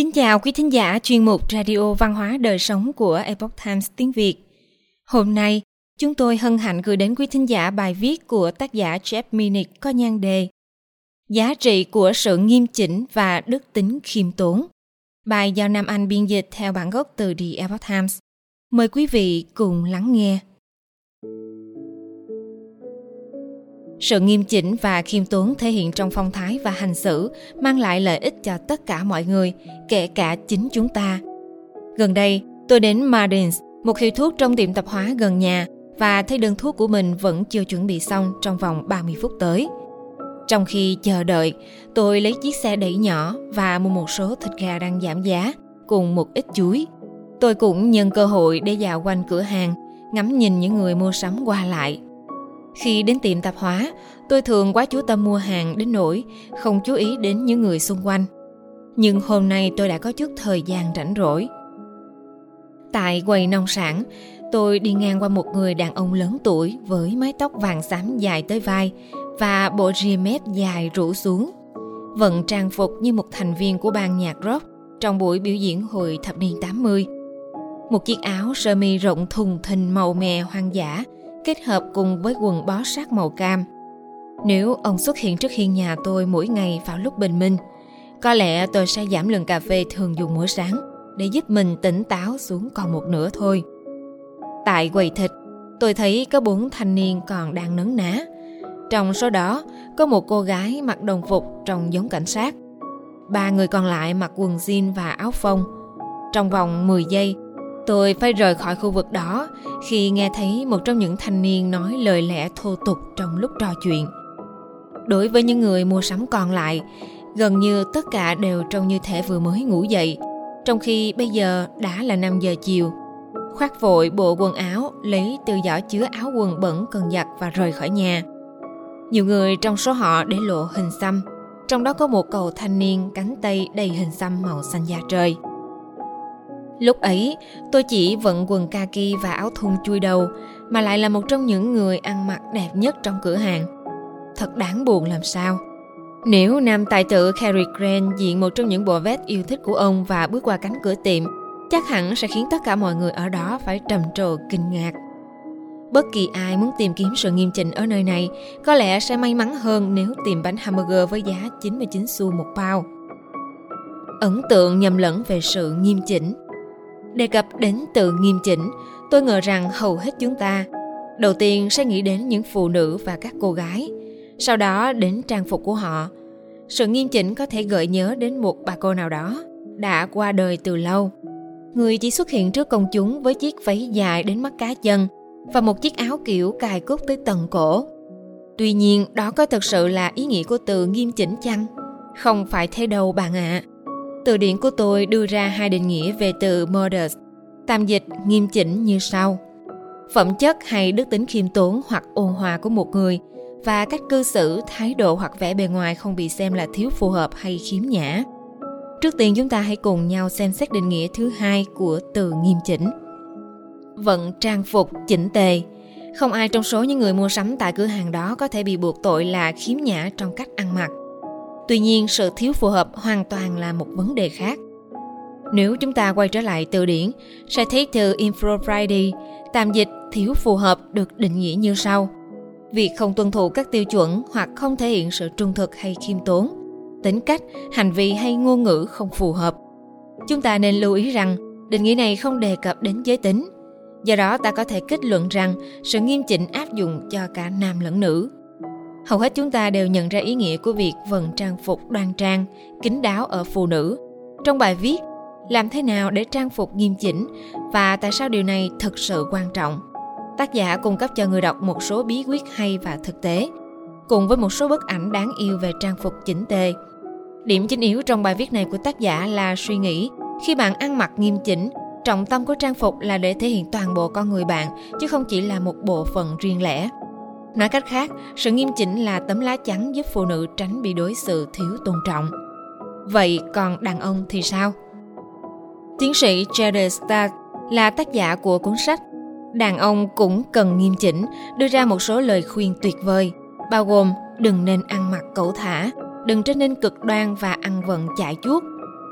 Kính chào quý thính giả chuyên mục Radio Văn hóa Đời Sống của Epoch Times tiếng Việt. Hôm nay, chúng tôi hân hạnh gửi đến quý thính giả bài viết của tác giả Jeff Minnick có nhan đề Giá trị của sự nghiêm chỉnh và đức tính khiêm tốn. Bài do Nam Anh biên dịch theo bản gốc từ The Epoch Times. Mời quý vị cùng lắng nghe sự nghiêm chỉnh và khiêm tốn thể hiện trong phong thái và hành xử mang lại lợi ích cho tất cả mọi người kể cả chính chúng ta gần đây tôi đến Mardins một hiệu thuốc trong tiệm tạp hóa gần nhà và thấy đơn thuốc của mình vẫn chưa chuẩn bị xong trong vòng 30 phút tới. Trong khi chờ đợi, tôi lấy chiếc xe đẩy nhỏ và mua một số thịt gà đang giảm giá cùng một ít chuối. Tôi cũng nhân cơ hội để dạo quanh cửa hàng, ngắm nhìn những người mua sắm qua lại khi đến tiệm tạp hóa, tôi thường quá chú tâm mua hàng đến nỗi không chú ý đến những người xung quanh. Nhưng hôm nay tôi đã có chút thời gian rảnh rỗi. Tại quầy nông sản, tôi đi ngang qua một người đàn ông lớn tuổi với mái tóc vàng xám dài tới vai và bộ ria mép dài rủ xuống. Vận trang phục như một thành viên của ban nhạc rock trong buổi biểu diễn hồi thập niên 80. Một chiếc áo sơ mi rộng thùng thình màu mè hoang dã kết hợp cùng với quần bó sát màu cam. Nếu ông xuất hiện trước hiên nhà tôi mỗi ngày vào lúc bình minh, có lẽ tôi sẽ giảm lượng cà phê thường dùng mỗi sáng để giúp mình tỉnh táo xuống còn một nửa thôi. Tại quầy thịt, tôi thấy có bốn thanh niên còn đang nấn ná. Trong số đó, có một cô gái mặc đồng phục trông giống cảnh sát. Ba người còn lại mặc quần jean và áo phông. Trong vòng 10 giây, Tôi phải rời khỏi khu vực đó khi nghe thấy một trong những thanh niên nói lời lẽ thô tục trong lúc trò chuyện. Đối với những người mua sắm còn lại, gần như tất cả đều trông như thể vừa mới ngủ dậy, trong khi bây giờ đã là 5 giờ chiều. Khoác vội bộ quần áo, lấy từ giỏ chứa áo quần bẩn cần giặt và rời khỏi nhà. Nhiều người trong số họ để lộ hình xăm, trong đó có một cậu thanh niên cánh tay đầy hình xăm màu xanh da trời. Lúc ấy, tôi chỉ vận quần kaki và áo thun chui đầu, mà lại là một trong những người ăn mặc đẹp nhất trong cửa hàng. Thật đáng buồn làm sao. Nếu nam tài tử Cary Grant diện một trong những bộ vest yêu thích của ông và bước qua cánh cửa tiệm, chắc hẳn sẽ khiến tất cả mọi người ở đó phải trầm trồ kinh ngạc. Bất kỳ ai muốn tìm kiếm sự nghiêm chỉnh ở nơi này có lẽ sẽ may mắn hơn nếu tìm bánh hamburger với giá 99 xu một bao. Ấn tượng nhầm lẫn về sự nghiêm chỉnh Đề cập đến từ nghiêm chỉnh, tôi ngờ rằng hầu hết chúng ta đầu tiên sẽ nghĩ đến những phụ nữ và các cô gái, sau đó đến trang phục của họ. Sự nghiêm chỉnh có thể gợi nhớ đến một bà cô nào đó đã qua đời từ lâu. Người chỉ xuất hiện trước công chúng với chiếc váy dài đến mắt cá chân và một chiếc áo kiểu cài cúc tới tận cổ. Tuy nhiên, đó có thực sự là ý nghĩa của từ nghiêm chỉnh chăng? Không phải thế đâu bạn ạ. À. Từ điển của tôi đưa ra hai định nghĩa về từ modest, tạm dịch nghiêm chỉnh như sau. Phẩm chất hay đức tính khiêm tốn hoặc ôn hòa của một người và cách cư xử, thái độ hoặc vẻ bề ngoài không bị xem là thiếu phù hợp hay khiếm nhã. Trước tiên chúng ta hãy cùng nhau xem xét định nghĩa thứ hai của từ nghiêm chỉnh. Vận trang phục chỉnh tề. Không ai trong số những người mua sắm tại cửa hàng đó có thể bị buộc tội là khiếm nhã trong cách ăn mặc. Tuy nhiên, sự thiếu phù hợp hoàn toàn là một vấn đề khác. Nếu chúng ta quay trở lại từ điển, sẽ thấy từ impropriety, tạm dịch thiếu phù hợp được định nghĩa như sau. Việc không tuân thủ các tiêu chuẩn hoặc không thể hiện sự trung thực hay khiêm tốn, tính cách, hành vi hay ngôn ngữ không phù hợp. Chúng ta nên lưu ý rằng định nghĩa này không đề cập đến giới tính. Do đó ta có thể kết luận rằng sự nghiêm chỉnh áp dụng cho cả nam lẫn nữ. Hầu hết chúng ta đều nhận ra ý nghĩa của việc vần trang phục đoan trang, kín đáo ở phụ nữ. Trong bài viết, làm thế nào để trang phục nghiêm chỉnh và tại sao điều này thực sự quan trọng. Tác giả cung cấp cho người đọc một số bí quyết hay và thực tế, cùng với một số bức ảnh đáng yêu về trang phục chỉnh tề. Điểm chính yếu trong bài viết này của tác giả là suy nghĩ khi bạn ăn mặc nghiêm chỉnh, trọng tâm của trang phục là để thể hiện toàn bộ con người bạn chứ không chỉ là một bộ phận riêng lẻ. Nói cách khác, sự nghiêm chỉnh là tấm lá chắn giúp phụ nữ tránh bị đối xử thiếu tôn trọng. Vậy còn đàn ông thì sao? Tiến sĩ Jared Stark là tác giả của cuốn sách Đàn ông cũng cần nghiêm chỉnh, đưa ra một số lời khuyên tuyệt vời, bao gồm đừng nên ăn mặc cẩu thả, đừng trở nên cực đoan và ăn vận chạy chuốt,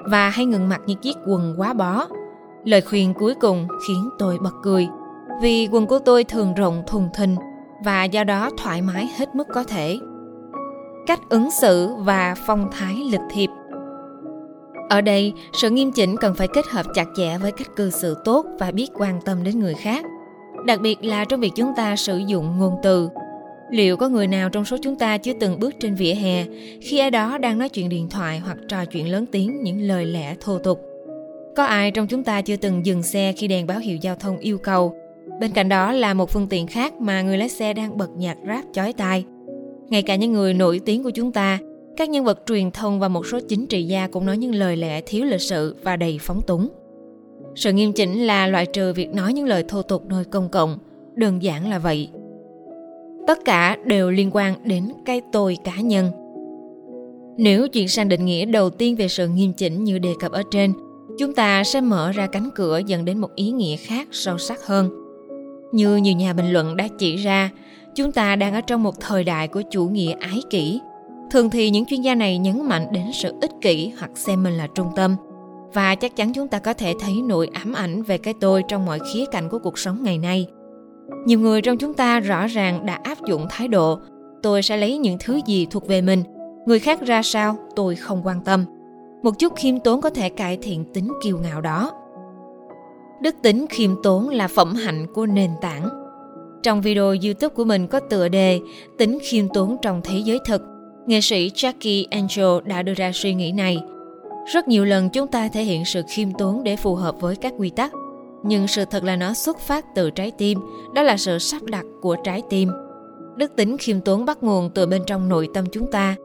và hay ngừng mặc những chiếc quần quá bó. Lời khuyên cuối cùng khiến tôi bật cười vì quần của tôi thường rộng thùng thình và do đó thoải mái hết mức có thể. Cách ứng xử và phong thái lịch thiệp ở đây, sự nghiêm chỉnh cần phải kết hợp chặt chẽ với cách cư xử tốt và biết quan tâm đến người khác. Đặc biệt là trong việc chúng ta sử dụng ngôn từ. Liệu có người nào trong số chúng ta chưa từng bước trên vỉa hè khi ai đó đang nói chuyện điện thoại hoặc trò chuyện lớn tiếng những lời lẽ thô tục? Có ai trong chúng ta chưa từng dừng xe khi đèn báo hiệu giao thông yêu cầu? Bên cạnh đó là một phương tiện khác mà người lái xe đang bật nhạc rap chói tai. Ngay cả những người nổi tiếng của chúng ta các nhân vật truyền thông và một số chính trị gia cũng nói những lời lẽ thiếu lịch sự và đầy phóng túng. Sự nghiêm chỉnh là loại trừ việc nói những lời thô tục nơi công cộng, đơn giản là vậy. Tất cả đều liên quan đến cái tôi cá nhân. Nếu chuyển sang định nghĩa đầu tiên về sự nghiêm chỉnh như đề cập ở trên, chúng ta sẽ mở ra cánh cửa dẫn đến một ý nghĩa khác sâu sắc hơn. Như nhiều nhà bình luận đã chỉ ra, chúng ta đang ở trong một thời đại của chủ nghĩa ái kỷ, Thường thì những chuyên gia này nhấn mạnh đến sự ích kỷ hoặc xem mình là trung tâm. Và chắc chắn chúng ta có thể thấy nỗi ám ảnh về cái tôi trong mọi khía cạnh của cuộc sống ngày nay. Nhiều người trong chúng ta rõ ràng đã áp dụng thái độ tôi sẽ lấy những thứ gì thuộc về mình, người khác ra sao tôi không quan tâm. Một chút khiêm tốn có thể cải thiện tính kiêu ngạo đó. Đức tính khiêm tốn là phẩm hạnh của nền tảng. Trong video YouTube của mình có tựa đề Tính khiêm tốn trong thế giới thực – nghệ sĩ Jackie Angel đã đưa ra suy nghĩ này. Rất nhiều lần chúng ta thể hiện sự khiêm tốn để phù hợp với các quy tắc, nhưng sự thật là nó xuất phát từ trái tim, đó là sự sắp đặt của trái tim. Đức tính khiêm tốn bắt nguồn từ bên trong nội tâm chúng ta,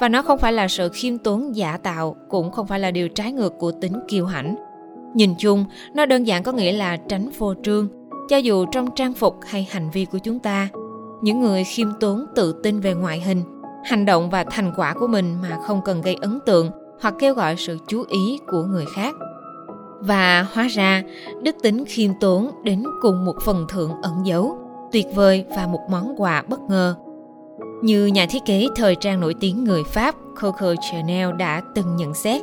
và nó không phải là sự khiêm tốn giả tạo, cũng không phải là điều trái ngược của tính kiêu hãnh. Nhìn chung, nó đơn giản có nghĩa là tránh phô trương, cho dù trong trang phục hay hành vi của chúng ta. Những người khiêm tốn tự tin về ngoại hình hành động và thành quả của mình mà không cần gây ấn tượng hoặc kêu gọi sự chú ý của người khác và hóa ra đức tính khiêm tốn đến cùng một phần thưởng ẩn giấu tuyệt vời và một món quà bất ngờ như nhà thiết kế thời trang nổi tiếng người pháp coco chanel đã từng nhận xét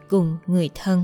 cùng người thân.